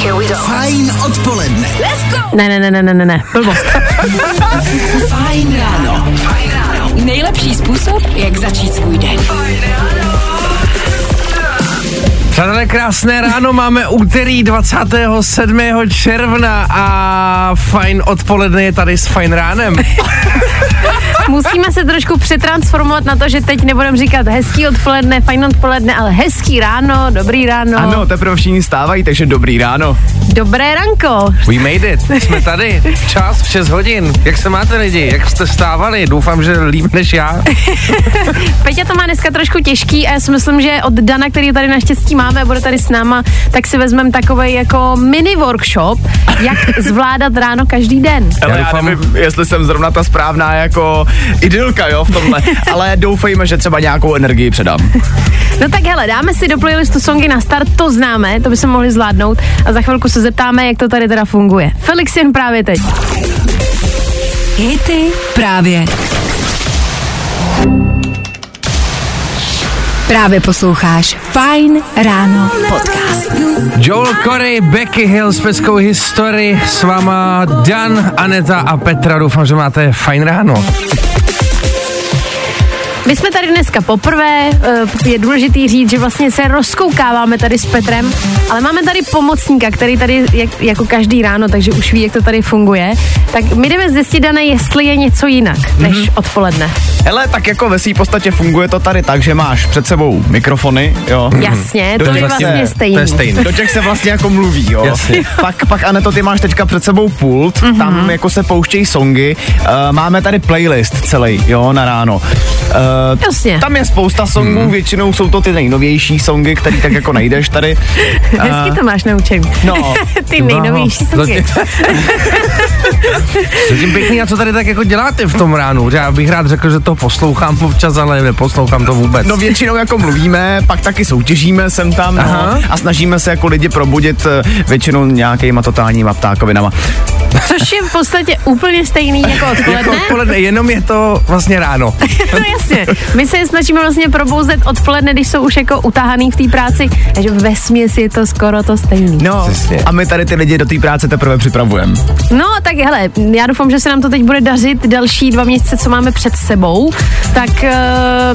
Fajn odpoledne. Ne, ne, ne, ne, ne, ne, ne, blbost. Fajn ráno. Nejlepší způsob, jak začít svůj den. Přátelé, krásné ráno, máme úterý 27. června a fajn odpoledne je tady s fajn ránem. Musíme se trošku přetransformovat na to, že teď nebudeme říkat hezký odpoledne, fajn odpoledne, ale hezký ráno, dobrý ráno. Ano, teprve všichni stávají, takže dobrý ráno. Dobré ranko. We made it, jsme tady, čas 6 hodin. Jak se máte lidi, jak jste stávali? Doufám, že líp než já. Peťa to má dneska trošku těžký a já si myslím, že od Dana, který tady naštěstí máme a bude tady s náma, tak si vezmeme takový jako mini workshop, jak zvládat ráno každý den. Ale já, doufám- nevím, jestli jsem zrovna ta správná jako idylka, jo, v tomhle, ale doufejme, že třeba nějakou energii předám. No tak hele, dáme si do playlistu songy na start, to známe, to by se mohli zvládnout a za chvilku se zeptáme, jak to tady teda funguje. Felix jen právě teď. Hity právě. Právě posloucháš Fine Ráno podcast. Joel Corey, Becky Hill s peckou historii, s váma Dan, Aneta a Petra. Doufám, že máte fajn ráno. My jsme tady dneska poprvé, eh, je důležitý říct, že vlastně se rozkoukáváme tady s Petrem, ale máme tady pomocníka, který tady jak, jako každý ráno, takže už ví, jak to tady funguje. Tak my jdeme zjistit, Dané, jestli je něco jinak než Mhm. odpoledne. Hele, tak jako ve své podstatě funguje to tady tak, že máš před sebou mikrofony, jo. Jasně, to To je vlastně vlastně- stejný. To je stejný. Do těch se vlastně jako mluví, jo. Jasně. Pak, pak Aneto, ty máš teďka před sebou pult, Mhm. mm-hmm. tam jako se pouštějí songy. Uh, máme tady playlist celý, jo, na ráno. Uh, Jasně. Tam je spousta songů, Mhm. většinou jsou to ty nejnovější songy, které tak jako najdeš tady. Hezky to máš naučený. No, Ty nejnovější No, songy. Zatím pěkný, a co tady tak jako děláte v tom ránu? Já bych rád řekl, že to poslouchám občas, ale neposlouchám to vůbec. No většinou jako mluvíme, pak taky soutěžíme sem tam no, a snažíme se jako lidi probudit eh, většinou nějakýma totálníma ptákovinama. Což je v podstatě úplně stejný jako jako odpoledne. odpoledne, jenom je to vlastně ráno. No jasně. My se je snažíme vlastně probouzet odpoledne, když jsou už jako utahaný v té práci, takže ve směs je to skoro to stejný. No Přesně. a my tady ty lidi do té práce teprve připravujeme. No, tak hele, já doufám, že se nám to teď bude dařit další dva měsíce, co máme před sebou. Tak uh,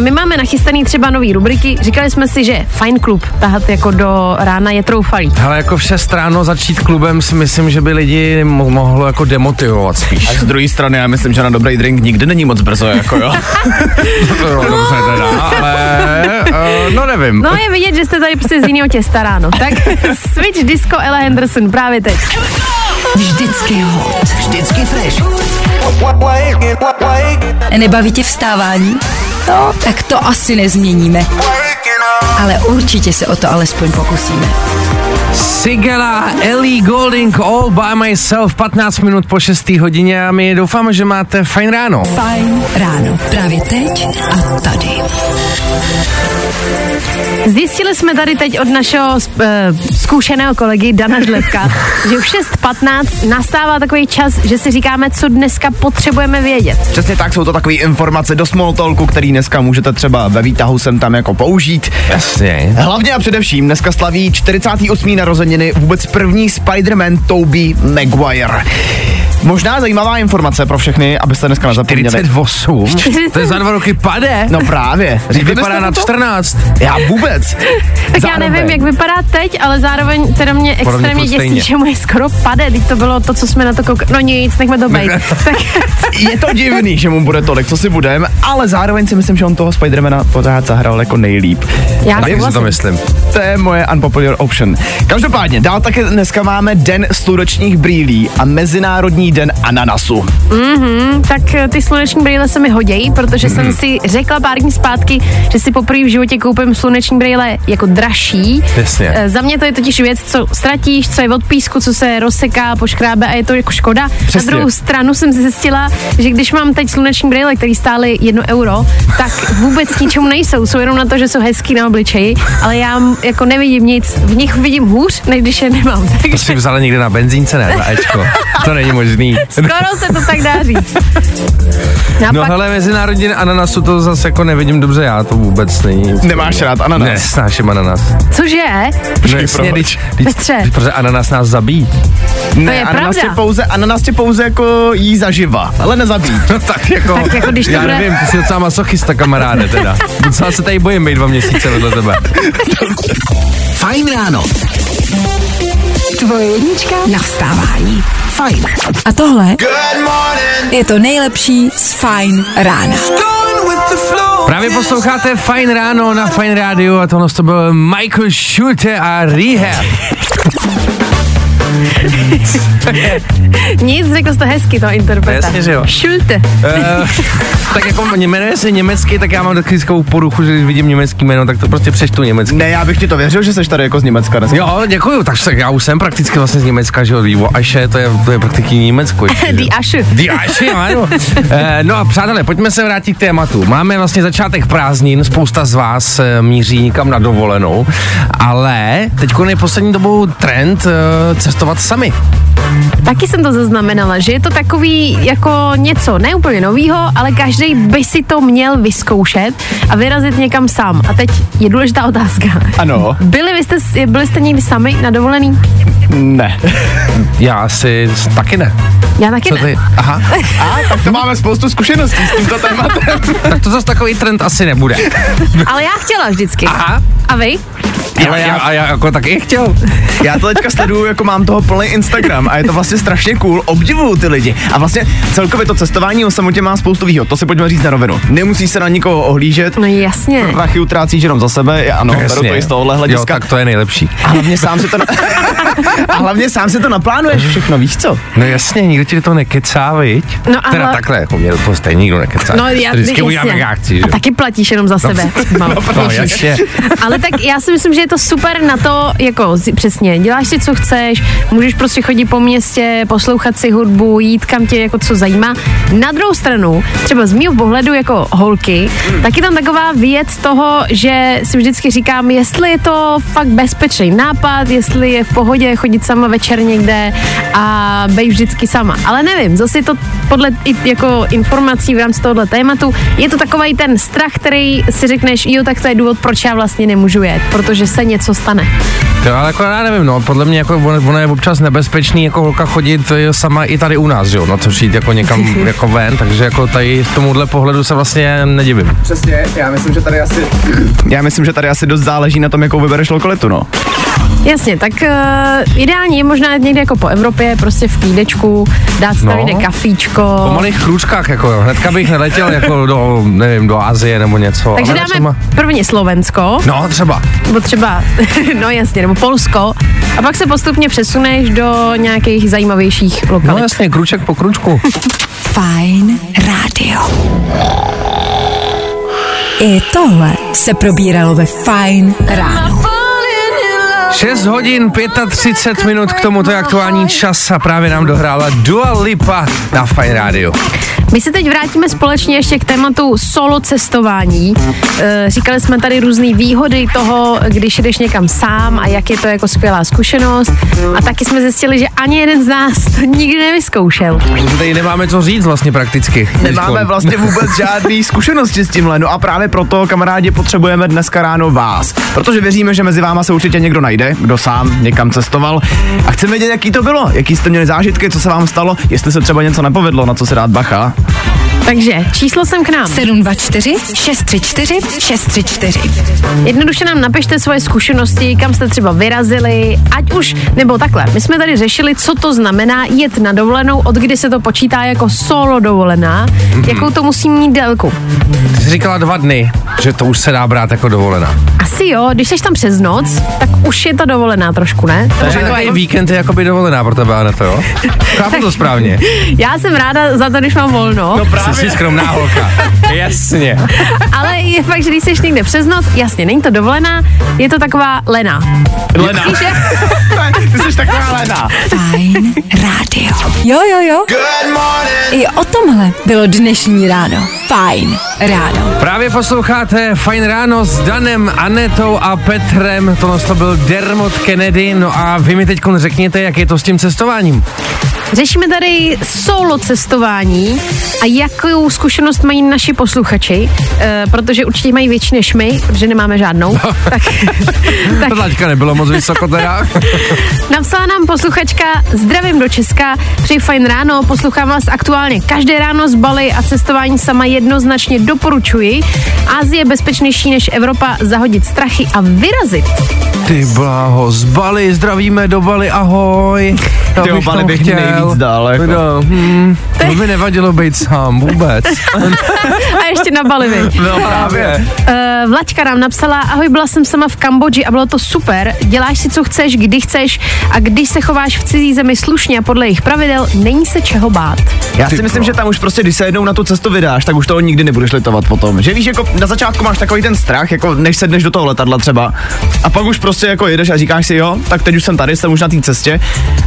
my máme nachystaný třeba nový rubriky. Říkali jsme si, že fajn klub tahat jako do rána je troufalý. Ale jako v 6 ráno začít klubem si myslím, že by lidi mo- mohlo jako demotivovat spíš. A z druhé strany já myslím, že na dobrý drink nikdy není moc brzo, jako jo. No, dobře teda, ale uh, no nevím. No je vidět, že jste tady prostě z jiného těsta ráno. Tak Switch Disco Ella Henderson právě teď. Vždycky hot. Vždycky fresh. Nebaví tě vstávání? No, tak to asi nezměníme. Ale určitě se o to alespoň pokusíme. Sigela, Ellie Golding, All by Myself, 15 minut po 6. hodině a my doufáme, že máte fajn ráno. Fajn ráno. Právě teď a tady. Zjistili jsme tady teď od našeho uh, zkušeného kolegy Dana Žlebka, že v 6.15 nastává takový čas, že si říkáme, co dneska potřebujeme vědět. Přesně tak, jsou to takové informace do small talku, který dneska můžete třeba ve výtahu sem tam jako použít. Jasně. Hlavně a především dneska slaví 48. narozeniny vůbec první Spider-Man Tobey Maguire. Možná zajímavá informace pro všechny, abyste dneska nezapomněli. 48? To je za dva roky pade? No právě. Říkali Vypadá na to? 14. Já vůbec. Tak já nevím, jak vypadá teď, ale zároveň teda mě extrémně děsí, že mu je skoro pade, teď to bylo to, co jsme na to koukali. No nic, nechme to být. tak, Je to divný, že mu bude tolik, co si budem, ale zároveň si myslím, že on toho Spidermana pořád zahrál jako nejlíp. já si to souhlasím. myslím. To je moje unpopular option. Každopádně, dál také dneska máme Den slunečních brýlí a Mezinárodní den ananasu. Mm, tak eh, ty sluneční brýle se mi hodějí, protože jsem si řekla pár dní zpátky, že si poprvé v životě koupím sluneční brýle jako dražší. Jasně. Eh, Za mě to je totiž věc, co ztratíš, co je od písku, co se rozseká, poškrábe a je to jako škoda. Přesně. Na druhou stranu jsem zjistila, že když mám teď sluneční brýle, které stály jedno euro, tak vůbec ničemu nejsou. Jsou jenom na to, že jsou hezký na obličeji, ale já jako nevidím nic. V nich vidím hůř, než když je nemám. To Takže si vzali někde na benzínce, ne? Na Ečko. To není možný. Úžasný. Skoro se to tak dá říct. No, a No pak, hele, Mezinárodní den ananasu to zase jako nevidím dobře, já to vůbec není. Nemáš rád ananas? Ne, snáším ananas. cože? No jasně, proč? když, když, protože ananas nás zabíjí. Ne, je ananas tě pouze, ananas tě pouze jako jí zaživa, ale nezabíjí. No tak jako, Tak jako když to já bude- nevím, ty jsi docela masochista, kamaráde teda. Docela se tady bojím být dva měsíce vedle tebe. Fajn ráno. Tvoje jednička na vstávání. Fajn. A tohle je to nejlepší z Fine rána. Právě posloucháte Fine ráno na Fine rádiu a tohle to byl Michael Schulte a Rehab. nic, řekl jsi to hezky, to interpreta. Jasně, že jo. Schulte. Uh, tak jako jmenuje se německy, tak já mám takový takovou poruchu, že když vidím německý jméno, tak to prostě přečtu německy. Ne, já bych ti to věřil, že jsi tady jako z Německa dneska. Jo, děkuju, takže já už jsem prakticky vlastně z Německa, že jo, Vivo Aše, to je, to je prakticky Německo. Die Asche. Die Asche, ano. Eh, no a přátelé, pojďme se vrátit k tématu. Máme vlastně začátek prázdnin, spousta z vás eh, míří někam na dovolenou, ale teď je poslední dobou trend eh, cestovat sami. Taky jsem to zaznamenala, že je to takový jako něco neúplně novýho, ale každý by si to měl vyzkoušet a vyrazit někam sám. A teď je důležitá otázka. Ano. Byli, vy jste, byli jste někdy sami na dovolený? Ne. Já asi taky ne. Já taky Co ne. ty? Aha, A, tak to máme spoustu zkušeností s tímto tématem. tak to zase takový trend asi nebude. Ale já chtěla vždycky. Aha. A vy? Ale já, a já jako taky chtěl. Já to teďka sleduju, jako mám toho plný Instagram a je to vlastně strašně cool, obdivuju ty lidi. A vlastně celkově to cestování o samotě má spoustu výhod, to si pojďme říct na rovinu. Nemusíš se na nikoho ohlížet, No jasně. prachy utrácíš jenom za sebe, ano, beru to i z tohohle Jo, hlediska. tak to je nejlepší. A hlavně sám si to na... A hlavně sám si to naplánuješ všechno, víš co? No jasně, nikdo ti toho nekecá, viď? No a Teda hla- takhle, jako mě toho stejně nikdo nekecá. No já To vždycky jasně. udělám, jak já chci, že? A taky platíš jenom za sebe. No. No, jasně. Ale tak já si myslím, že je to super na to, jako přesně, děláš si, co chceš, můžeš prostě chodit po městě, poslouchat si hudbu, jít kam tě jako co zajímá. Na druhou stranu, třeba z mého pohledu jako holky, tak je tam taková věc toho, že si vždycky říkám, jestli je to fakt bezpečný nápad, jestli je v pohodě chodit sama večer někde a být vždycky sama. Ale nevím, zase to podle jako informací v rámci tohohle tématu, je to takový ten strach, který si řekneš, jo, tak to je důvod, proč já vlastně nemůžu jet, protože se něco stane. To ale jako já nevím, no, podle mě jako ono, ono je občas nebezpečný jako holka chodit eh, sama i tady u nás, že jo, no to jít jako někam jako ven, takže jako tady z tomuhle pohledu se vlastně nedivím. Přesně, já myslím, že tady asi... Já myslím, že tady asi dost záleží na tom, jakou vybereš lokalitu, no. Jasně, tak uh, ideální je možná někde jako po Evropě, prostě v klídečku, dát si tam No. někde kafíčko. Po malých krůčkách, jako jo, hnedka bych neletěl jako do, nevím, do Azie nebo něco. Takže ale dáme třeba- prvně Slovensko, No, třeba. nebo třeba, no jasně, nebo Polsko, a pak se postupně přesuneš do nějakých zajímavějších No lokalit. jasně, kruček po kručku. Fajn rádio. I tohle se probíralo ve Fajn ráno. 6 hodin 35 minut k tomuto je aktuální čas a právě nám dohrála Dua Lipa na Fine Radio. My se teď vrátíme společně ještě k tématu solo cestování. E, říkali jsme tady různé výhody toho, když jdeš někam sám a jak je to jako skvělá zkušenost. A taky jsme zjistili, že ani jeden z nás to nikdy nevyzkoušel. Tady nemáme co říct vlastně prakticky. Nemáme vlastně vůbec žádný zkušenosti s tímhle, no a právě proto, kamarádi, potřebujeme dneska ráno vás. Protože věříme, že mezi váma se určitě někdo najde, kdo sám někam cestoval. A chceme vědět, jaký to bylo, jaký jste měli zážitky, co se vám stalo, jestli se třeba něco nepovedlo, na co se dát bacha. Takže číslo sem k nám. 724 634 634. Jednoduše nám napište svoje zkušenosti, kam jste třeba vyrazili, ať už, nebo takhle. My jsme tady řešili, co to znamená jet na dovolenou, od kdy se to počítá jako solo dovolená, jakou to musí mít délku. Ty jsi říkala dva dny, že to už se dá brát jako dovolená. Asi jo, když jsi tam přes noc, tak už je to dovolená trošku, ne? To Takže jako- víkend je jakoby dovolená pro tebe, Aneto, jo? Chápu to správně. Já jsem ráda za to, když mám volno, no, Jsi si skromná holka. Jasně. ale je fakt, že když jsi někde přes noc, jasně, není to dovolená, je to taková lena. Lena. Víš? Ty jsi taková Lena. Fajn rádio. Jo, jo, jo. I o tomhle bylo dnešní ráno. Fajn ráno. Právě posloucháte Fajn ráno s Danem, Anetou a Petrem. Tohle to byl Dermot Kennedy. No a vy mi teď řekněte, jak je to s tím cestováním. Řešíme tady solo cestování a jakou zkušenost mají naši posluchači, e, protože určitě mají větší než my, protože nemáme žádnou. tak, tak. To laťka nebylo moc vysoko teda. Napsala nám posluchačka Zdravím do Česka, přeji fajn ráno, poslouchám vás aktuálně každé ráno z Bali a cestování sama jednoznačně doporučuji. Ázie je bezpečnější než Evropa, zahodit strachy a vyrazit. Ty bláho, z Bali, zdravíme do Bali, ahoj. Ty Bali bych chtěl. Nejvíc dál. Jako. No, hmm, to by nevadilo být sám vůbec. a ještě na Bali. No právě. Uh, Vlačka nám napsala, ahoj, byla jsem sama v Kambodži a bylo to super. Děláš si, co chceš, kdy chceš a když se chováš v cizí zemi slušně a podle jejich pravidel, není se čeho bát. Já si myslím, že tam už prostě, když se jednou na tu cestu vydáš, tak už toho nikdy nebudeš litovat potom. Že víš, jako na začátku máš takový ten strach, jako než sedneš do toho letadla třeba. A pak už prostě jako jedeš a říkáš si, jo, tak teď už jsem tady, jsem už na té cestě.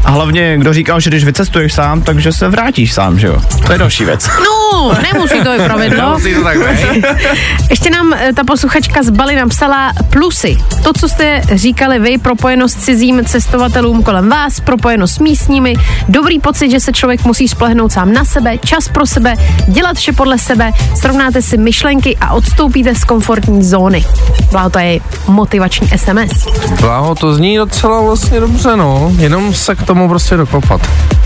A hlavně, kdo říkal, že když vycestuješ sám, takže se vrátíš sám, že jo. To je další věc. No, nemusí to je pravidlo. nemusí to tak Ještě nám eh, ta posluchačka z Bali napsala plusy. To, co jste říkali vy, propojenost s cizím cestovatelům kolem vás, propojenost s místními, dobrý pocit, že se člověk musí spolehnout sám na sebe, čas pro sebe, dělat vše podle sebe, srovnáte si myšlenky a odstoupíte z komfortní zóny. Bláho, to je motivační SMS. Bláho, to zní docela vlastně dobře, no. Jenom se k tomu prostě dokopat.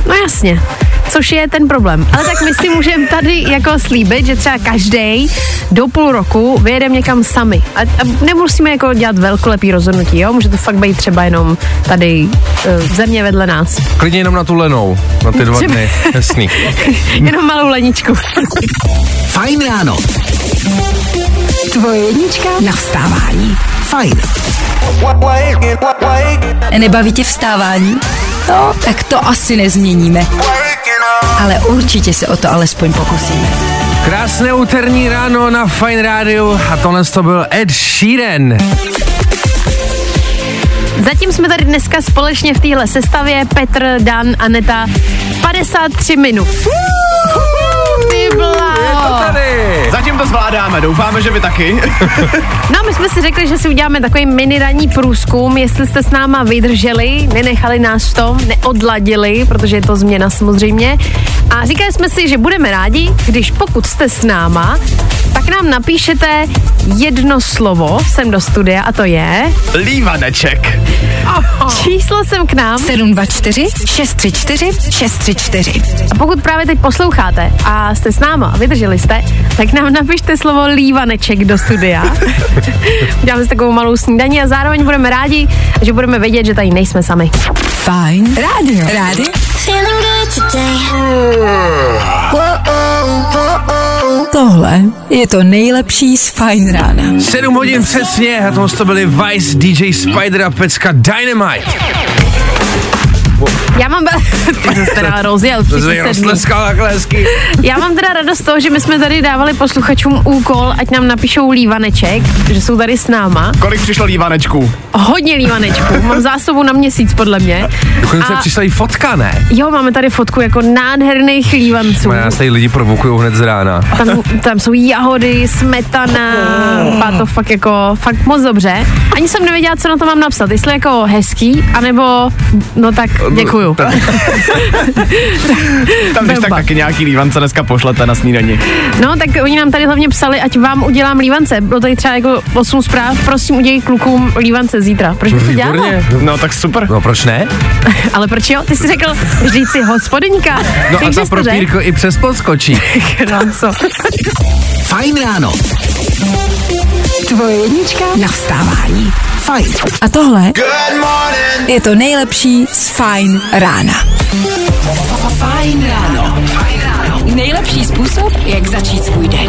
No jasně, což je ten problém. Ale tak my si můžeme tady jako slíbit, že třeba každý do půl roku vyjedeme někam sami. A, a nemusíme jako dělat velkolepý rozhodnutí, jo? Může to fakt být třeba jenom tady uh, země vedle nás. Klidně jenom na tu lenou, na ty dva dny, jasný. jenom malou leničku. Fajn ráno. Tvoje jednička na vstávání. Fajn. Nebaví tě vstávání? No, tak to asi nezměníme. Ale určitě se o to alespoň pokusíme. Krásné úterní ráno na Fine Radio a tohle to byl Ed Sheeran. Zatím jsme tady dneska společně v téhle sestavě Petr, Dan, Aneta. 53 minut. Ty tady. Zatím to zvládáme, doufáme, že vy taky. no my jsme si řekli, že si uděláme takový mini ranní průzkum, jestli jste s náma vydrželi, nenechali nás v tom, neodladili, protože je to změna samozřejmě. A říkali jsme si, že budeme rádi, když pokud jste s náma, tak nám napíšete jedno slovo sem do studia a to je... Lívaneček. Číslo sem k nám. 724 634 634. A pokud právě teď posloucháte a jste s náma a vydrželi jste, tak nám napište slovo lívaneček do studia. Uděláme si takovou malou snídaní a zároveň budeme rádi, že budeme vědět, že tady nejsme sami. Fajn. Rádio. Rádi. Tohle je to nejlepší z Fine Rána. 7 hodin přesně a to byli Vice, DJ Spider a pecka Dynamite. Já mám... Ty jsi teda rozjel hezky. Já mám teda radost z toho, že my jsme tady dávali posluchačům úkol, ať nám napíšou lívaneček, že jsou tady s náma. Kolik přišlo lívanečků? Hodně lívanečků. Mám zásobu na měsíc, podle mě. Dokonce a... přišla i fotka, ne? Jo, máme tady fotku jako nádherných lívanců. Já se lidi provokují hned z rána. Tam, tam jsou jahody, smetana, má to fakt jako, fakt moc dobře. Ani jsem nevěděla, co na to mám napsat, jestli jako hezký, anebo, no tak Děkuju. Tam když tak taky nějaký lívance dneska pošlete na snídani. No, tak oni nám tady hlavně psali, ať vám udělám lívance. Bylo tady třeba jako 8 zpráv, prosím udělej klukům lívance zítra. Proč bych to dělala? No tak super. No proč ne? Ale proč jo? Ty jsi řekl, vždyť si hospodinka. No a ta propírko i přes podskočí. Kráso. Fajn ráno. Tvoje jednička na vstávání. Fajn. A tohle je to nejlepší z Fajn rána. Fajn ráno. Nejlepší způsob, jak začít svůj den.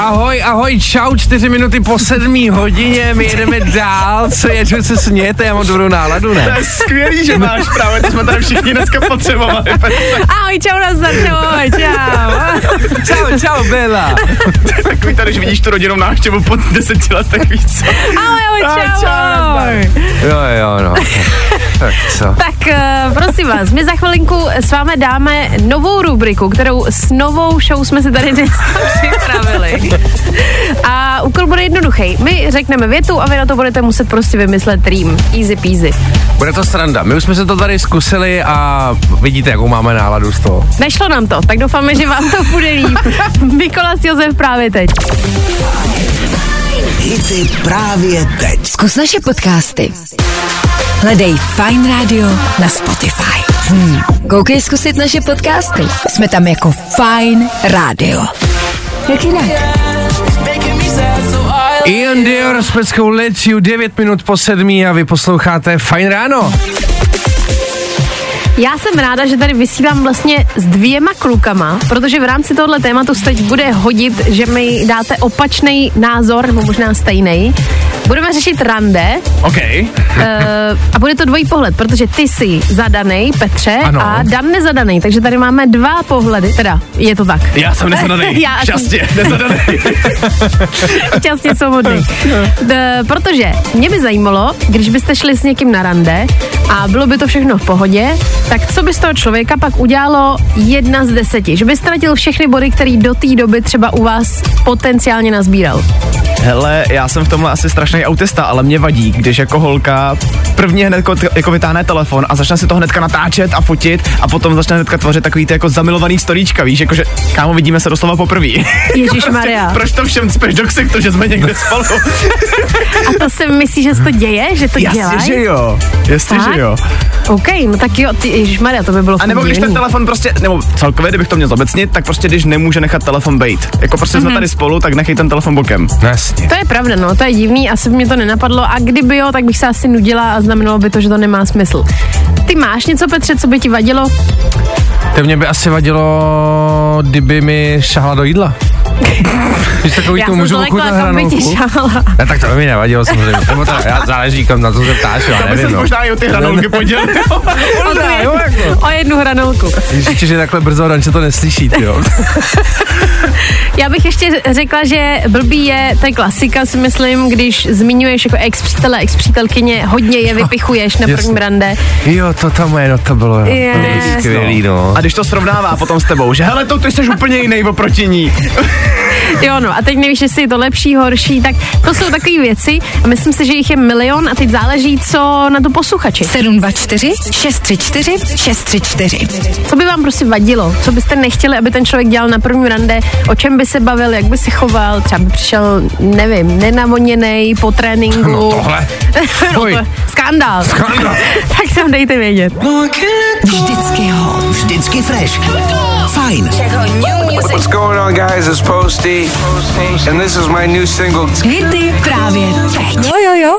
Ahoj, ahoj, čau, čtyři minuty po sedmí hodině, my jedeme dál, co je, že se smějete, já mám dobrou náladu, ne? To je skvělý, že máš právě, to jsme tady všichni dneska potřebovali. Ahoj, čau, nazdar, čau, čau. čau, čau, Bela. Takový tady, že vidíš tu rodinu návštěvu po deseti letech, víc co? Ahoj, ahoj, čau. Ahoj, čau, Jo, jo, no. Tak co? Tak uh, prosím vás, my za chvilinku s vámi dáme novou rubriku, kterou s novou show jsme si tady dneska připravili. A úkol bude jednoduchý. My řekneme větu a vy na to budete muset prostě vymyslet rým. Easy peasy. Bude to sranda. My už jsme se to tady zkusili a vidíte, jakou máme náladu z toho. Nešlo nám to, tak doufáme, že vám to bude líp. Mikolas Josef právě teď. Hity právě teď. Zkus naše podcasty. Hledej Fine Radio na Spotify. Hmm. Koukej zkusit naše podcasty. Jsme tam jako Fine Radio. Jak jinak? Ian Dior s peckou Let's You 9 minut po sedmí a vy posloucháte Fajn ráno. Já jsem ráda, že tady vysílám vlastně s dvěma klukama, protože v rámci tohohle tématu se teď bude hodit, že mi dáte opačný názor, nebo možná stejný. Budeme řešit rande OK. uh, a bude to dvojí pohled, protože ty jsi zadaný, Petře, Ano. a Dan nezadaný, takže tady máme dva pohledy, teda je to tak. Já jsem nezadaný. Já- Šťastně, nezadaný. Šťastně svobodný. D- protože mě by zajímalo, když byste šli s někým na rande a bylo by to všechno v pohodě, tak co by z toho člověka pak udělalo jedna z deseti? Že by ztratil všechny body, který do té doby třeba u vás potenciálně nazbíral. Hele, já jsem v tomhle asi strašný autista, ale mě vadí, když jako holka prvně hned jako, jako vytáhne telefon a začne si to hnedka natáčet a fotit a potom začne hnedka tvořit takový ty jako zamilovaný storíčka, víš, jakože kámo, vidíme se doslova poprvé. Ježišmarja. Proč to všem speš do ksichtu, že jsme někde spolu? A to si myslíš, že se to děje? Že to Jasně, dělají? že jo. Jasně, Tak? že jo. OK, no tak jo, ty, Ježišmarja, to by bylo A nebo když ten telefon prostě, nebo celkově, kdybych to měl zobecnit, tak prostě když nemůže nechat telefon bejt. Jako prostě Mhm. jsme tady spolu, tak nechej ten telefon bokem. No jasně. To je pravda, no, to je divný, asi mě to nenapadlo a kdyby jo, tak bych se asi nudila a znamenalo by to, že to nemá smysl. Ty máš něco, Petře, co by ti vadilo? To mě by asi vadilo, kdyby mi šahla do jídla. Když takový Já tu můžu ochutnat kam by ti hranolku. šála. Ne, tak to by mi nevadilo samozřejmě. Nebo to, já záleží, kam na to se ptáš, já To nevím, no. možná i o ty hranolky podělil. Jo, jako. O jednu hranolku. Ještě, že takhle brzo Danče to neslyší, ty jo. Já bych ještě řekla, že blbý je, to je klasika, si myslím, když zmiňuješ jako ex-přítele, ex-přítelkyně, hodně je vypichuješ na prvním rande. Jo, to tam je, no to bylo, to bylo Yes. skvělý, no. A když to srovnává potom s tebou, že hele, to ty jsi úplně jiný oproti ní. Jo, no a teď nevíš, jestli je to lepší, horší, tak to jsou takové věci a myslím si, že jich je milion a teď záleží, co na to posluchači. 724 634 634. Co by vám prostě vadilo? Co byste nechtěli, aby ten člověk dělal na prvním rande? O čem by se bavil? Jak by se choval? Třeba by přišel, nevím, nenavoněnej po tréninku. No tohle. no, to, skandál. Skandál. tak tam dejte vědět. Vždycky ho. Vždycky fresh. Fajn. What's going on, guys? It's Posty, and this is my new single. Hity právě teď. Jo, jo, jo.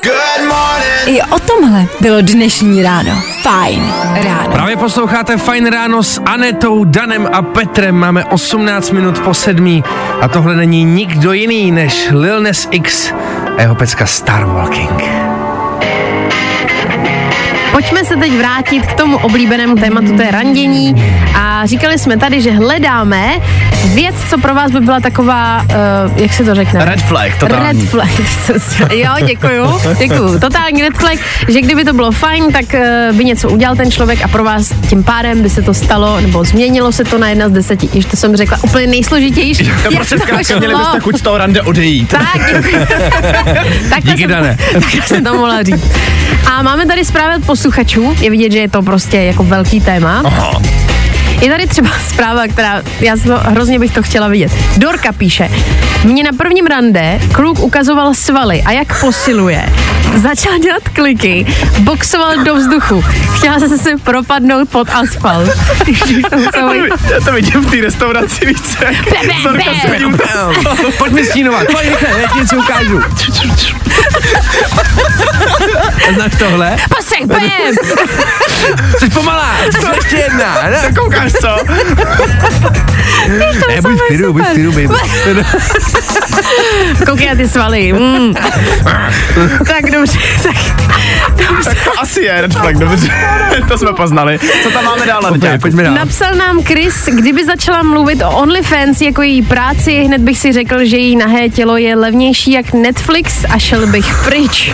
I o tomhle bylo dnešní ráno. Fajn ráno. Právě posloucháte Fajn ráno s Anetou, Danem a Petrem. Máme 18 minut po sedmí a tohle není nikdo jiný než Lil Nas X a jeho pecka Star Walking. Pojďme se teď vrátit k tomu oblíbenému tématu, to je randění. A říkali jsme tady, že hledáme věc, co pro vás by byla taková, uh, jak se to řekne? Red flag, totální. Red flag. jo, děkuju, děkuju. Totální red flag, že kdyby to bylo fajn, tak uh, by něco udělal ten člověk a pro vás tím pádem by se to stalo, nebo změnilo se to na jedna z deseti. Již to jsem řekla úplně nejsložitější. To prostě Jak zkrátka měli byste chuť z toho rande odejít. Tak, děkuji. Takhle Díky, jsem, Dane. takhle jsem to mohla říct. A máme tady zprávy od posluchačů. Je vidět, že je to prostě jako velký téma. Aha. Je tady třeba zpráva, která, já to, hrozně bych to chtěla vidět. Dorka píše, mě na prvním rande kluk ukazoval svaly a jak posiluje. Začal dělat kliky, boxoval do vzduchu. Chtěla se se propadnout pod asfalt. Já to vidím v té restauraci více. bam, Zorka bam. s hodím Pojď mi stínovat, pojď rychle, já ti něco ukážu. Znáš tohle? Posek, bam! Jsi pomalá, co ještě jedna? Ne, Koukáš, co? ne buď v klidu, buď v klidu, baby. Koukej na ty svaly. Mm. tak dobře, tak Tak to asi je red flag, dobře. to jsme poznali. Co tam máme dál, Pojďme, Nadějáku? pojďme dál. Napsal nám Chris, kdyby začala mluvit o OnlyFans jako její práci, hned bych si řekl, že její nahé tělo je levnější jak Netflix a šel bych pryč.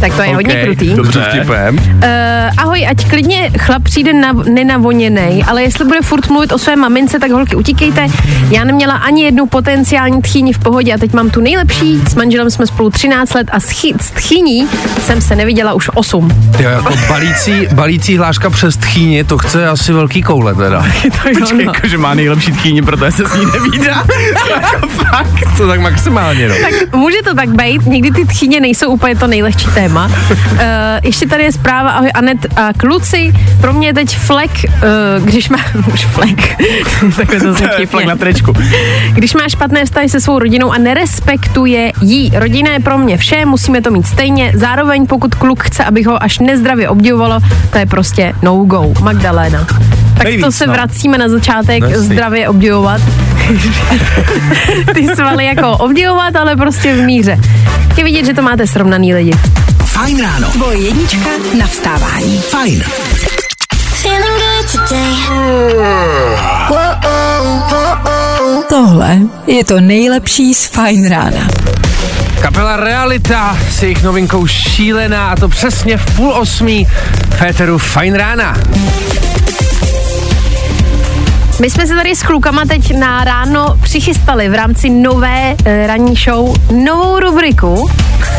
Tak to je hodně Ok, krutý. Dobře. Vtipem. Uh, ahoj, ať klidně chlap přijde na, nenavoněnej, ale jestli bude furt mluvit o své mamince, tak holky utíkejte. Já neměla ani jednu potenciální tchýni v pohodě a teď mám tu nejlepší. S manželem jsme spolu 13 let a s, chy, s tchýní jsem se neviděla už 8. Jo, jako balící, balící hláška přes tchýni, to chce asi velký koule teda. Počkej, jako, že má nejlepší tchýni, protože se s ní nevídá. jako fakt. To tak maximálně, no. Tak může to tak být, někdy ty tchýně nejsou úplně to nejlehčí téma. Uh, ještě tady je zpráva, ahoj Anet a kluci, pro mě je teď flek, uh, když má, už flek, takhle to zní fakt na tričku. Když má špatné vztahy se svou rodinou a nerespektuje jí, rodina je pro mě vše, musíme to mít stejně, zároveň pokud kluk chce, abych ho až nezdravě obdivovalo, to je prostě no go. Magdalena. Tak Nejvíc, to se no. vracíme na začátek, Jasný. zdravě obdivovat. Ty svaly jako obdivovat, ale prostě v míře. Je vidět, že to máte srovnaný lidi. Fajn ráno. Tvoje jednička na vstávání. Fajn. Tohle je to nejlepší z Fajn rána. Kapela Realita s jejich novinkou Šílená a to přesně v půl osmí Féteru Fajn rána. My jsme se tady s klukama teď na ráno přichystali v rámci nové eh, ranní show novou rubriku.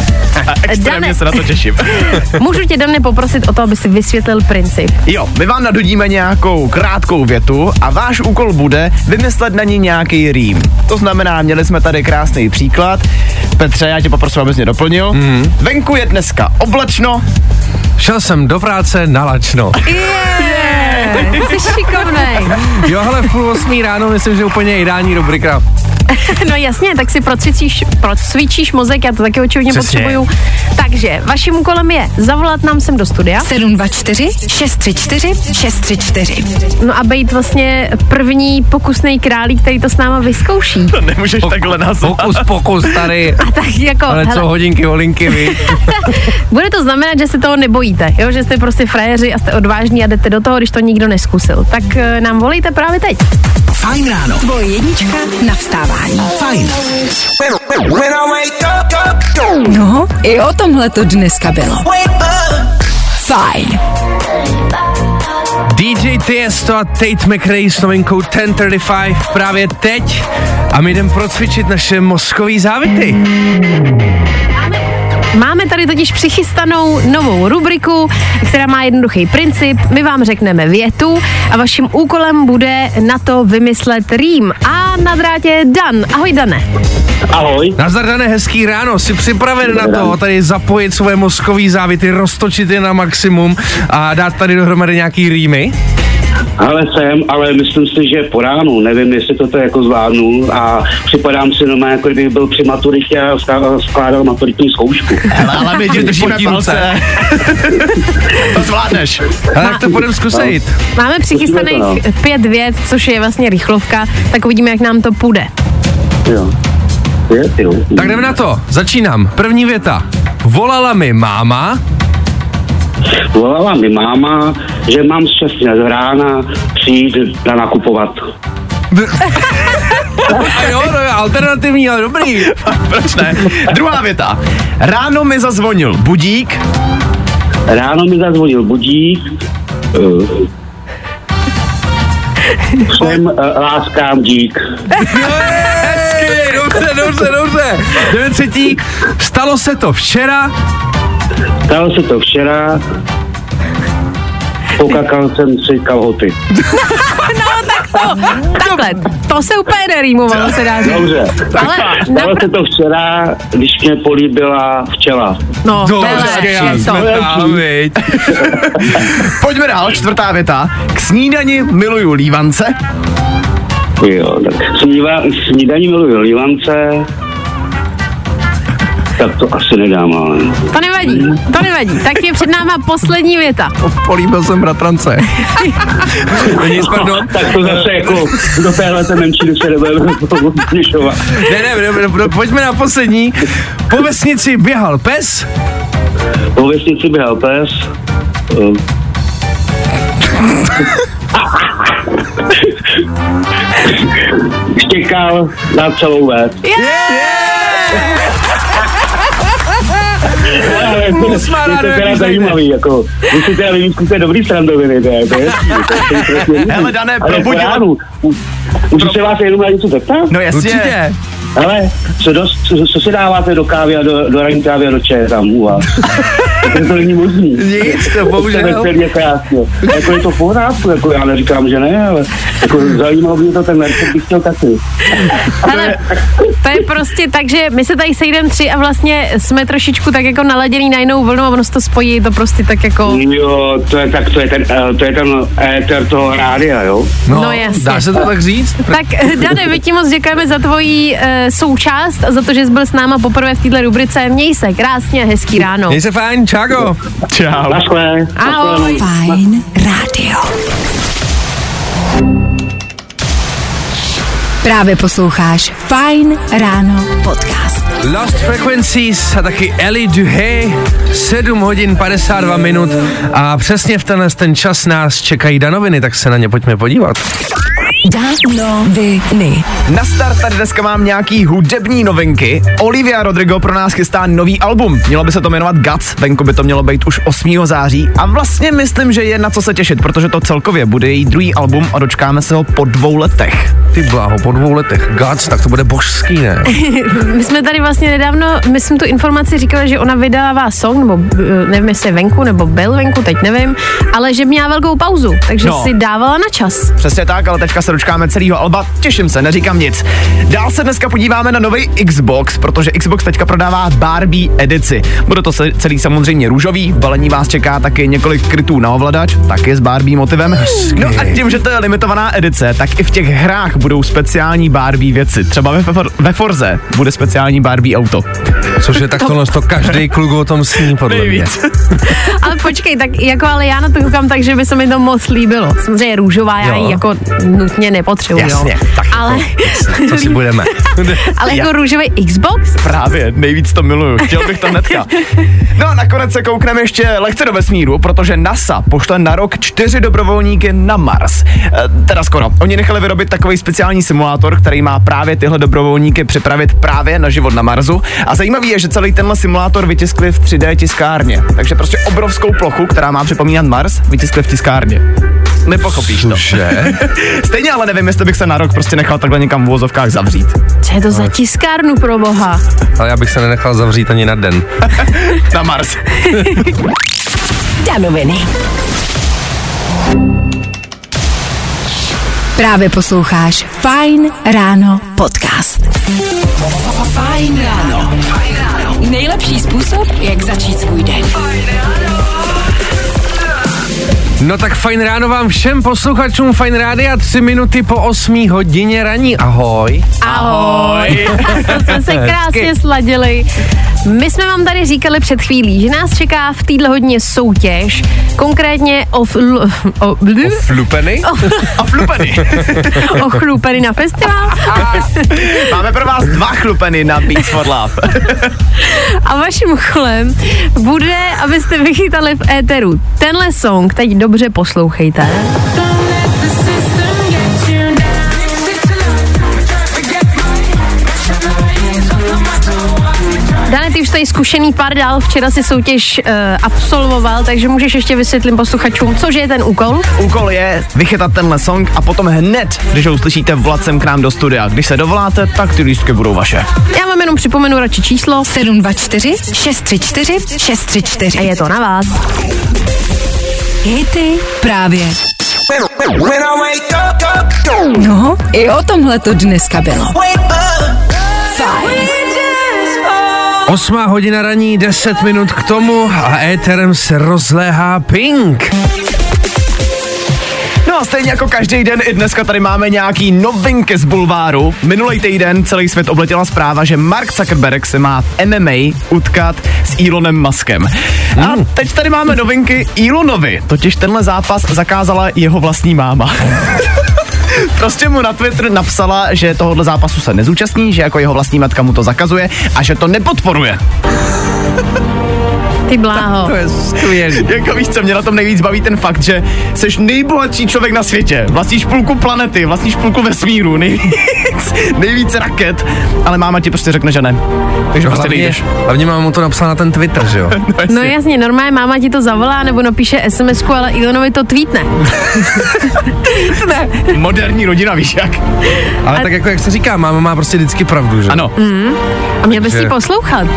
Extrémně Dane. se na to těším. Můžu tě, Dane, poprosit o to, aby si vysvětlil princip. Jo, my vám nadhodíme nějakou krátkou větu a váš úkol bude vymyslet na ní nějaký rým. To znamená, měli jsme tady krásný příklad. Petře, já tě poprosím, abys mě doplnil. Mm. Venku je dneska oblačno. Šel jsem do práce na lačno. Yeah, jsi šikovnej. Jo, ale v půl osmí ráno myslím, že úplně ideální rubrika. No jasně, tak si procvičíš, procvičíš mozek, já to taky očividně potřebuju. Takže vaším úkolem je zavolat nám sem do studia, 724 634 634. no a být vlastně první pokusný králík, který to s náma vyzkouší. To nemůžeš takhle nazvat. Pokus, pokus tady. A tak jako, Ale co hele, hodinky, holinky, vy. bude to znamenat, že se toho nebojíte, jo? že jste prostě frajeři a jste odvážní a jdete do toho, když to nikdo neskusil. Tak eh, nám volejte právě teď. Fajn ráno. Tvoje jednička na vstávání. Fajn. No, i o tomhle to dneska bylo. Fajn. DJ Tiesto a Tate McRae s novinkou 1035 právě teď a my jdem procvičit naše mozkový závity. Máme tady totiž přichystanou novou rubriku, která má jednoduchý princip. My vám řekneme větu a vaším úkolem bude na to vymyslet rým. A na drátě Dan. Ahoj, Dane. Ahoj. Nazdar, Dané, hezký ráno. Jsi připraven na to tady zapojit svoje mozkový závity, roztočit je na maximum a dát tady dohromady nějaký rýmy? Ale jsem, ale myslím si, že po ránu, nevím, jestli to jako zvládnu a připadám si doma, jako kdybych byl při maturitě a skládal- maturitní zkoušku. Hele, ale my tě držíme palce. to zvládneš. Ale tak to budeme zkusit. Máme přichystaných Musíme pět vět, což je vlastně rychlovka, tak uvidíme, jak nám to půjde. Jo. Je, jo. Tak jdeme na to. Začínám. První věta. Volala mi máma, Volala mi máma, že mám z 6 z rána přijít na nakupovat. a jo, no, alternativní, ale dobrý. Proč ne? Druhá věta. Ráno mi zazvonil budík. Ráno mi zazvonil budík. Všem uh, láskám dík. Hezky, dobře, dobře, dobře. Jdeme třetí. Stalo se to včera, Stalo se to včera. Pokakal jsem si kalhoty. Takhle, to se úplně nerýmovalo, se dá říct. Dobře. Ale Stalo napr- se to včera, když mě políbila včela. no, to lepší, já to. tam. Pojďme dál, čtvrtá věta. K snídani miluju lívance. Jo, tak sníva, snídaní miluji lívance. Tak to asi nedám, ale... To nevadí, to nevadí. Tak je před náma poslední věta. Políbil jsem bratrance. Nic, pardon. Tak to zase jako do téhle ten menší se nebudeme. Ne, ne, ne, ne, pojďme na poslední. Po vesnici běhal pes, Po vesnici běhal pes. Eh, Štěkal na celou ves. ale Osmá je ráno, to jak teda už nejde. zajímavý, jako, vy si teda vymýšlíte dobrý srandoviny, to je, to je je. Hele, Dané, u- Můžu se vás jenom na něco zeptat? No jasně. Určitě. Ale co, dost, co, co si dáváte do kávy a do, do ranní kávy a do čaje tam u vás? To, to není možný. Nic, to bohužel. veselý a krásně. Jako je to v pořádku, jako já neříkám, že ne, ale jako zajímalo mě to ten recept bych chtěl taky. Ale to je prostě tak, že my se tady sejdeme tři a vlastně jsme trošičku tak jako naladěný na jinou vlnu a ono se to spojí, to prostě tak jako... Jo, to je, tak to je ten, eh, to je ten éter toho rádia, jo? No, jasně. Dá se to tak říct? Tak eh, Dane, my ti moc děkujeme za tvoji uh, součást a za to, že jsi byl s náma poprvé v této rubrice. Měj se krásně, hezký ráno. Měj se fajn, čago. Čau. Naschle. Ahoj. Fajn rádio. Právě posloucháš Fajn ráno podcast. Lost Frequencies a taky Ellie Duhay, 7 hodin 52 minut a přesně v tenhle ten čas nás čekají danoviny, tak se na ně pojďme podívat. Danoviny. Na start tady dneska mám nějaký hudební novinky. Olivia Rodrigo pro nás chystá nový album. Mělo by se to jmenovat Guts, venku by to mělo být už 8. září. A vlastně myslím, že je na co se těšit, protože to celkově bude její druhý album a dočkáme se ho po dvou letech. Ty bláho, po dvou letech Guts, tak to bude božský, ne? My jsme tady vlastně nedávno, myslím tu informaci říkali, že ona vydává song, nebo eh, nevím, jestli je venku, nebo byl venku, teď nevím, ale že měla velkou pauzu, takže No. si dávala na čas. Přesně tak, ale teďka se dočkáme celého alba. Těším se, neříkám nic. Dál se dneska podíváme na nový Xbox, protože Xbox teďka prodává Barbie edici. Bude to se- celý samozřejmě růžový, v balení vás čeká taky několik krytů na ovladač, taky s Barbie motivem. No a tím, že to je limitovaná edice, tak i v těch hrách budou speciální Barbie věci. Třeba ve, ve Forze bude speciální Barbie auto. Což je tak tohle, to každý kluk o tom sní, podle mě. Nejvíc. Ale počkej, tak jako ale já na to koukám tak, že by se mi to moc líbilo. Samozřejmě růžová, já Jo. ji jako nutně nepotřebuji. Jasně, jo. tak ale, To si budeme. ale jako růžový Xbox? Právě, nejvíc to miluju, chtěl bych to hnedka. No a nakonec se koukneme ještě lehce do vesmíru, protože NASA pošle na rok čtyři dobrovolníky na Mars. E, teda skoro. Oni nechali vyrobit takový speciální simulátor, který má právě tyhle dobrovolníky připravit právě na život na Marsu. A zajímavý je, že celý tenhle simulátor vytiskli v 3D tiskárně. Takže prostě obrovskou plochu, která má připomínat Mars, vytiskli v tiskárně. Nepochopíš to. Stejně ale nevím, jestli bych se na rok prostě nechal takhle někam v vozovkách zavřít. Co je to za tiskárnu pro boha? Ale já bych se nenechal zavřít ani na den. Na Mars. Danoviny. Právě posloucháš Fajn ráno podcast. Fajn ráno. Nejlepší způsob, jak začít svůj den. No tak fajn ráno vám všem posluchačům Fajn Rádia, tři minuty po 8 hodině raní. Ahoj. Ahoj. to jsme se krásně sladili. My jsme vám tady říkali před chvílí, že nás čeká v téhle hodině soutěž, konkrétně o, fl, o, bl, Flupeny? A flupeny. o chlupeny na festival. Máme pro vás dva chlupeny na Beats for Love. A vaším úkolem bude, abyste vychytali v éteru tenhle song. Teď dobře poslouchejte. Už tady zkušený pár dál, včera si soutěž uh, absolvoval, takže můžeš ještě vysvětlit posluchačům, což je ten úkol. Úkol je vychytat tenhle song a potom hned, když ho uslyšíte, volat sem k nám do studia. Když se dovoláte, tak ty lístky budou vaše. Já vám jenom připomenu radši číslo 724 634 634. a je to na vás. Hity právě. No, i o tomhle to dneska bylo. Osmá hodina raní, 10 minut k tomu a éterem se rozléhá Pink. No a stejně jako každý den i dneska tady máme nějaký novinky z bulváru. Minulý týden celý svět obletěla zpráva, že Mark Zuckerberg se má v MMA utkat s Elonem Muskem. A teď tady máme novinky Elonovi, totiž tenhle zápas zakázala jeho vlastní máma. Prostě mu na Twitter napsala, že tohohle zápasu se nezúčastní, že jako jeho vlastní matka mu to zakazuje a že to nepodporuje. Ty bláho. To je skvělý. Jako víš, co mě na tom nejvíc baví ten fakt, že jsi nejbohatší člověk na světě. Vlastníš půlku planety, vlastníš půlku vesmíru, nejvíc, nejvíc raket, ale máma ti prostě řekne, že ne. Takže prostě Hlavně, nejdeš. hlavně mám mu to napsal na ten Twitter, že jo? No jasně, normálně máma ti to zavolá nebo napíše sms ale Elonovi to tweetne. Moderní rodina, víš jak? Ale tak jako jak se říká, máma má prostě vždycky pravdu, že? Ano. A měl bys Takže- si poslouchat.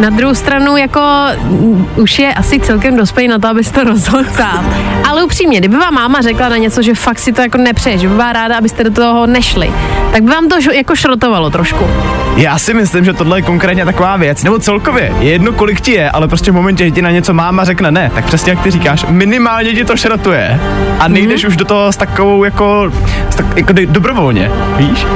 Na druhou stranu, jako mm, už je asi celkem dospělý na to, abys to rozhodl sám. Ale upřímně, kdyby vám máma řekla na něco, že fakt si to jako nepřeje, že by byla ráda, abyste do toho nešli, tak by vám to jako šrotovalo trošku. Já si myslím, že tohle je konkrétně taková věc, nebo celkově, je jedno kolik ti je, ale prostě v momentě, že ti na něco máma řekne ne, tak přesně jak ty říkáš, minimálně ti to šrotuje a nejdeš už do toho s takovou jako, s tak, jako do- dobrovolně, víš?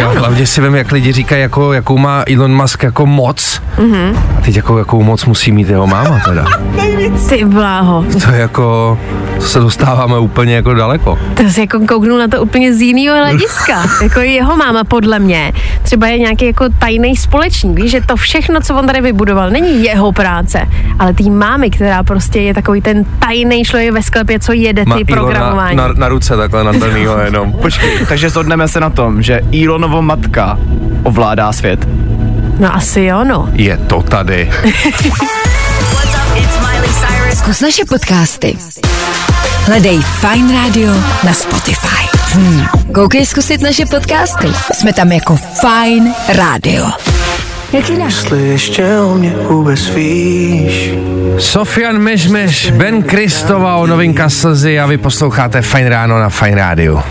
Jo, hlavně si vím, jak lidi říkají, jako, jakou má Elon Musk jako moc. Mm-hmm. A teď jako, jakou moc musí mít jeho máma teda. Ty bláho. To je jako, to se dostáváme úplně jako daleko. To jsi jako kouknul na to úplně z jiného hlediska. jako jeho máma podle mě třeba je nějaký jako tajný společník. Víš, že to všechno, co on tady vybudoval, není jeho práce, ale tý mámy, která prostě je takový ten tajný člověk ve sklepě, co jede ty Elona programování. na, na, ruce takhle nadanýho jenom. Počkej, takže shodneme se na tom, že Elonovo matka ovládá svět. No asi jo, no. Je to tady. Zkus naše podcasty. Hledej Fine Radio na Spotify. Hmm. Koukej zkusit naše podcasty. Jsme tam jako Fine Radio. Jak jinak? Jestli ještě o mě vůbec víš. Sofian Mežmeš, Ben Kristova, novinka slzy a vy posloucháte Fine Ráno na Fine Rádiu.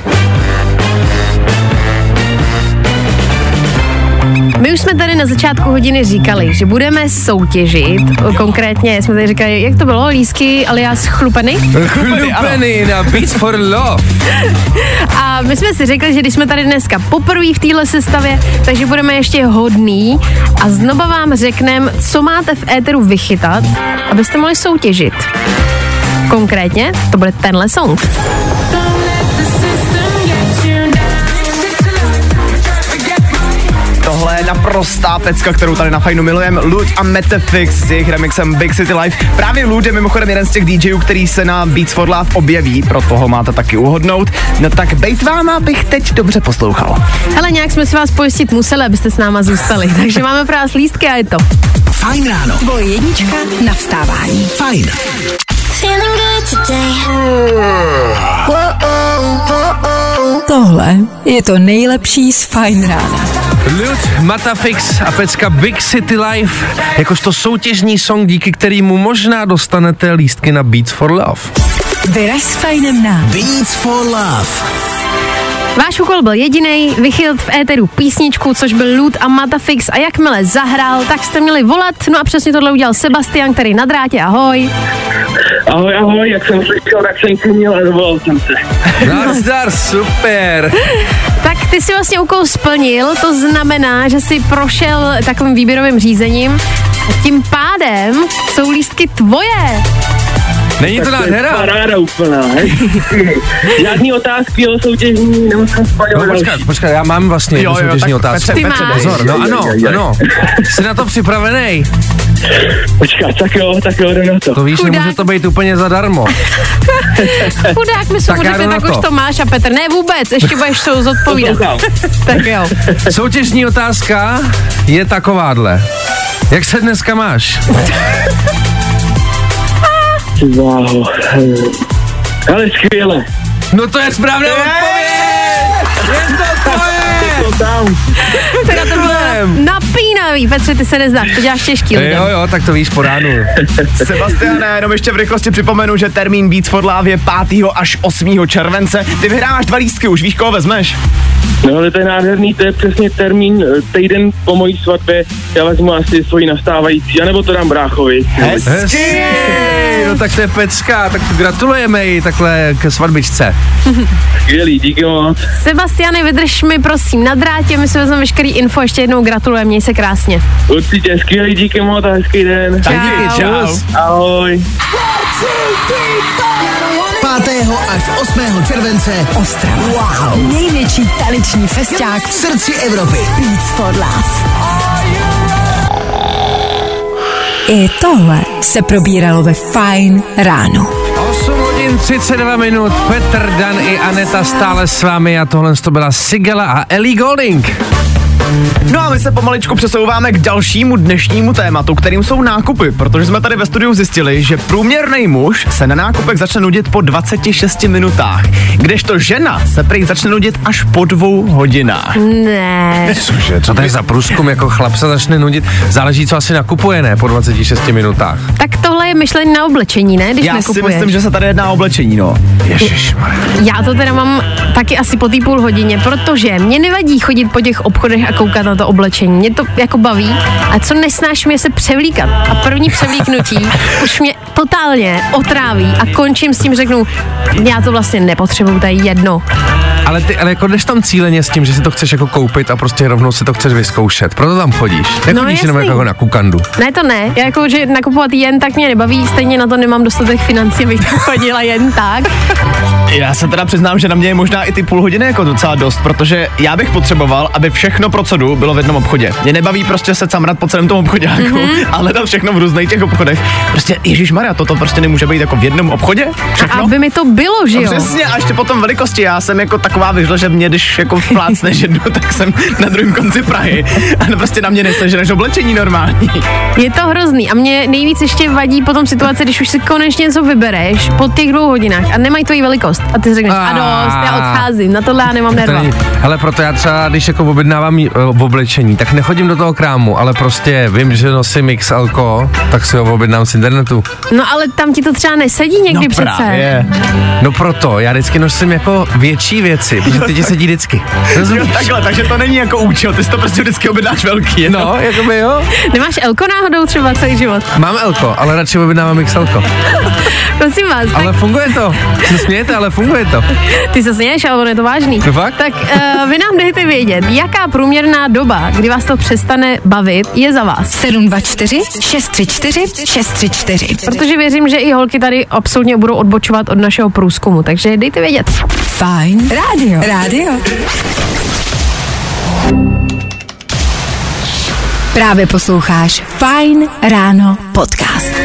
My už jsme tady na začátku hodiny říkali, že budeme soutěžit, konkrétně jsme tady říkali, jak to bylo, lísky alias chlupeny. Chlupený na Beats for Love. A my jsme si řekli, že když jsme tady dneska poprvé v téhle sestavě, takže budeme ještě hodný a znova vám řekneme, co máte v éteru vychytat, abyste mohli soutěžit. Konkrétně to bude tenhle song. Naprostá pecka, kterou tady na Fajnu milujeme. Lud a Metafix s jejich remixem Big City Life. Právě Lud je mimochodem jeden z těch DJů, který se na Beats for Love objeví, proto ho máte taky uhodnout. No tak bejt vám, abych teď dobře poslouchal. Hele, nějak jsme si vás pojistit museli, abyste s náma zůstali, takže máme pro vás lístky a je to. Fajn ráno. Tvoje jednička na vstávání. Fajn. Feeling good today. Tohle je to nejlepší z Fine Rána. Lud, Matafix a pecka Big City Life, jakožto soutěžní song, díky kterému možná dostanete lístky na Beats for Love. Vyraž s Fajnem na Beats for Love. Váš úkol byl jediný, vychylit v éteru písničku, což byl Lud a Matafix a jakmile zahrál, tak jste měli volat, no a přesně tohle udělal Sebastian, který na drátě, ahoj. Ahoj, ahoj, jak jsem slyšel, tak jsem se měl a dovolal jsem se. Nazdar, super. Tak ty si vlastně úkol splnil, to znamená, že si prošel takovým výběrovým řízením a tím pádem jsou lístky tvoje. Není to nádhera? Paráda úplná. Žádný otázky o soutěžní, nemusím splňovat No, počkat, počkat, já mám vlastně Jo, jo, soutěžní tak otázku. Petře, Petře. Pozor, no ano, ano. Jsi na to připravený? Počkat, tak jo, tak jo, jdu na to. To víš, Chudák. nemůže to být úplně zadarmo. Chudák mi Tak jsou řekli, tak už to. máš a Petr, ne vůbec, ještě budeš to zodpovídat. Tak jo. Soutěžní otázka je takováhle. Jak se dneska máš? Ty bláho. Ale skvěle. No to je správná odpověď! Je to tvoje! Teda to bylo napínavý. Petře, ty se nezdáš, to děláš těžký lidem. Jo, jo, tak to víš po ránu. Sebastiane, jenom ještě v rychlosti připomenu, že termín Beats for Love je 5. až 8. července. Ty vyhráváš dva lístky, už víš, koho vezmeš? No ale to je nádherný, to je přesně termín, eh, týden po mojí svatbě, já vezmu asi svoji nastávající, anebo to dám bráchovi. Hezky! No tak to je pecka, tak gratulujeme jí takhle ke svatbičce. Skvělý, díky moc. Sebastiane, vydrž mi prosím na drátě, my si vezmeme veškerý info, ještě jednou gratulujeme, měj se krásně. Určitě, skvělý, díky moc a hezký den. Čau. Díky, čau. Ahoj. 5. až 8. července Ostrava. Wow. Největší tanečný festiák v srdci Evropy. Beats for Love. I tohle se probíralo ve Fine ráno. 8 hodin 32 minut, Petr, Dan i Aneta stále s vámi a tohle to byla Sigela a Ellie Golding. No a my se pomaličku přesouváme k dalšímu dnešnímu tématu, kterým jsou nákupy, protože jsme tady ve studiu zjistili, že průměrný muž se na nákupek začne nudit po 26 minutách, kdežto žena se prý začne nudit až po dvou hodinách. Ne. Cože, co to je za průzkum, jako chlap se začne nudit, záleží, co asi nakupuje, ne, po 26 minutách. Tak tohle je myšlení na oblečení, ne? Když Já si nakupuješ. myslím, že se tady jedná o oblečení, no. Ježišmarja. Já to teda mám taky asi po té půl hodině, protože mě nevadí chodit po těch obchodech a koukat na to oblečení. Mě to jako baví. A co nesnáším je se převlíkat. A první převlíknutí už mě totálně otráví a končím s tím, řeknu, já to vlastně nepotřebuju, to je jedno. Ale ty, ale jako jdeš tam cíleně s tím, že si to chceš jako koupit a prostě rovnou si to chceš vyzkoušet. Proto tam chodíš. Nechodíš jenom jasný. jako na kukandu. Ne, to ne. Já jako, že nakupovat jen tak mě nebaví, stejně na to nemám dostatek financí, abych tam chodila jen tak. Já se teda přiznám, že na mě je možná i ty půl hodiny jako docela dost, protože já bych potřeboval, aby všechno pro co jdu bylo v jednom obchodě. Mě nebaví prostě se camrat po celém tom obchodě Mhm. mm-hmm. a hledat všechno v různých těch obchodech. Prostě Ježíš Maria, toto prostě nemůže být jako v jednom obchodě? A Všechno? aby mi to bylo, že No jo? přesně, a ještě potom velikosti. Já jsem jako taková vyšla, že mě, když jako plácneš jednu, tak jsem na druhém konci Prahy. A prostě na mě neseženeš oblečení normální. Je to hrozný a mě nejvíc ještě vadí potom situace, když už si konečně něco vybereš po těch dvou hodinách a nemají tvoji velikost a ty řekneš, a dost, já odcházím, na tohle já nemám nerva. hele, proto já třeba, když jako objednávám eh, v oblečení, tak nechodím do toho krámu, ale prostě vím, že nosím XL, tak si ho objednám z internetu. No ale tam ti to třeba nesedí někdy no přece. právě. No proto, já vždycky nosím jako větší věci, protože ty ti sedí vždycky. Jo, Rozumíš? takhle, takže to není jako účel, ty si to prostě vždycky objednáš velký. Jenom. No, jakoby jo. Nemáš Elko náhodou třeba celý život? Mám Elko, ale radši objednávám XL. Prosím vás, Ale tak funguje to. Se smějete, ale funguje to. ty se směješ, ale ono je to vážný. No fakt? Tak uh, vy nám dejte vědět, jaká průměrná doba, kdy vás to přestane bavit, je za vás. 724 634 634. Protože věřím, že i holky tady absolutně budou odbočovat od našeho průzkumu, takže dejte vědět. Fajn rádio. Rádio. Právě posloucháš Fajn ráno podcast.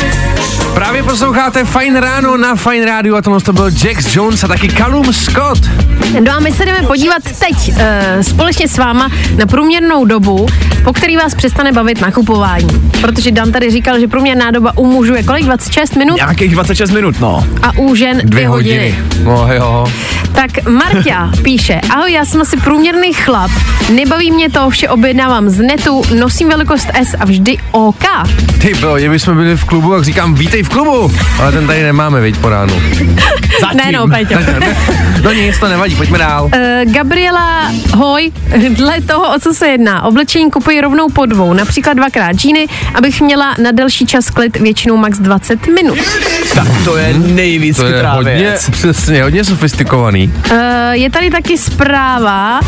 Právě posloucháte Fine Ráno na Fine Rádiu a tohle to byl Jax Jones a taky Callum Scott. No a my se jdeme podívat teď uh, společně s váma na průměrnou dobu, po který vás přestane bavit nakupování. Protože Dan tady říkal, že průměrná doba u mužů je kolik? 26 minut? Nějakých 26 minut, no. A u žen dvě, hodiny. No jo. Tak Marta píše, ahoj, já jsem asi průměrný chlap, nebaví mě to, vše objednávám z netu, nosím velikost S a vždy OK. Ty bylo, kdyby jsme byli v klubu, jak říkám, vítej v klubu. Ale ten tady nemáme, viď, po ránu. Zatím. Ne no, Peťo. No nic, to nevadí, pojďme dál. Uh, Gabriela, hoj, dle toho, o co se jedná. Oblečení kupuji rovnou po dvou, například dvakrát džíny, abych měla na delší čas klid většinou max 20 minut. Tak to je nejvíc To je hodně, věc. přesně, hodně sofistikovaný. Uh, je tady taky zpráva.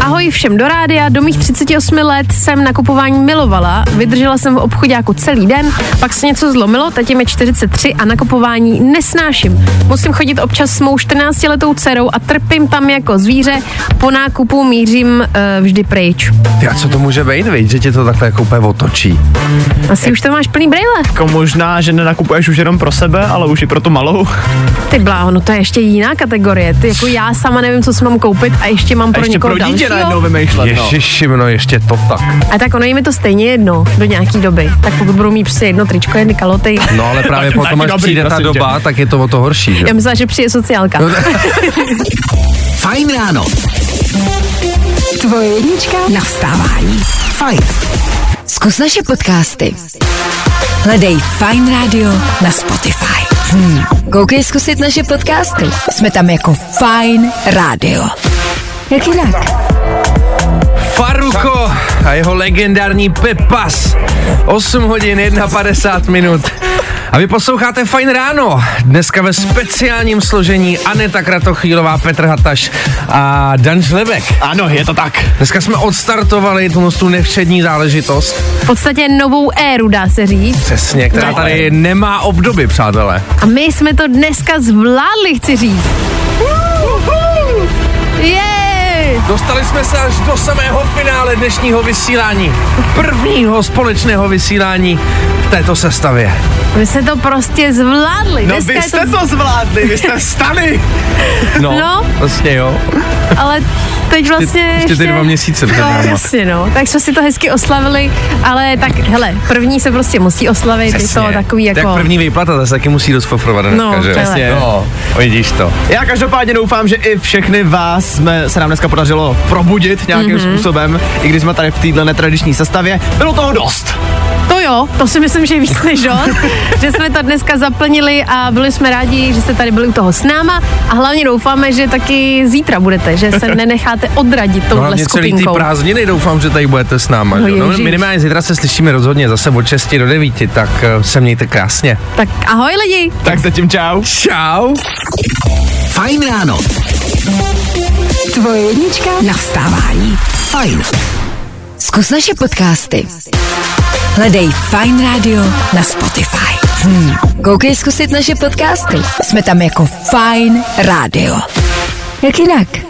Ahoj všem do rádia, do mých 38 let jsem nakupování milovala, vydržela jsem v obchodě jako celý den, pak se něco zlomilo, teď je mi 43 a nakupování nesnáším. Musím chodit občas s mou 14 letou dcerou a trpím tam jako zvíře, po nákupu mířím uh, vždy pryč. Ty a co to může být, viď, že tě to takhle jako úplně otočí? Asi už to máš plný brýle. Jako možná, že nenakupuješ už jenom pro sebe, ale už i pro tu malou. Ty bláho, no to je ještě jiná kategorie. Ty jako já sama nevím, co si mám koupit a ještě mám A pro ještě někoho pro dítě. Najednou vymýšlet, no. Ježiši, no ještě to tak. A tak ono jim je to stejně jedno do nějaký doby. Tak pokud budou mít prostě jedno tričko, jedny kaloty. No ale právě potom, až dobrý, přijde ta prosím tě. doba, tak je to o to horší, že? Já myslela, že přijde sociálka. Fajn ráno. Tvoje jednička na vstávání. Fajn. Zkus naše podcasty. Hledej Fine Radio na Spotify. Hmm. Koukej zkusit naše podcasty. Jsme tam jako Fine Radio. Jak jinak? Faruko a jeho legendární Pepas. 8 hodin 51 minut. A vy posloucháte Fajn ráno. Dneska ve speciálním složení Aneta Kratochýlová, Petr Hataš a Dan Žlebek. Ano, je to tak. Dneska jsme odstartovali tu, tu nevšední záležitost. V podstatě novou éru, dá se říct. Přesně, která No. tady nemá obdoby, přátelé. A my jsme to dneska zvládli, chci říct. Jej! Dostali jsme se až do samého finále dnešního vysílání. Prvního společného vysílání v této sestavě. Vy jste to prostě zvládli. No Dneska vy jste to zvládli, vy jste vstali. No, No. vlastně jo. Ale teď vlastně ještě ty dva měsíce no, jasně, no. Tak jsme si to hezky oslavili, ale tak, hele, první se prostě musí oslavit, je to takový jako... Tak první výplata zase taky musí dosfofrovat dneska, No, že? přesně. No, vidíš to. Já každopádně doufám, že i všechny vás jsme, se nám dneska podařilo probudit nějakým mm-hmm. způsobem, i když jsme tady v této netradiční sestavě. Bylo toho dost. To jo, to si myslím, že je víc než dost, že jsme to dneska zaplnili a byli jsme rádi, že jste tady byli u toho s náma a hlavně doufáme, že taky zítra budete, že se nenecháte odradit No touhle hlavně celý ty skupinkou. prázdniny doufám, že tady budete s náma. No no, minimálně zítra se slyšíme rozhodně zase od 6 do 9, tak eh, se mějte krásně. Tak ahoj lidi. Tak zatím čau. Čau. Fajn ráno. Tvoje jednička na vstávání. Fajn. Zkus naše podcasty. Hledej Fine Radio na Spotify. Hmm. Koukej zkusit naše podcasty. Jsme tam jako Fine Radio. Jak jinak?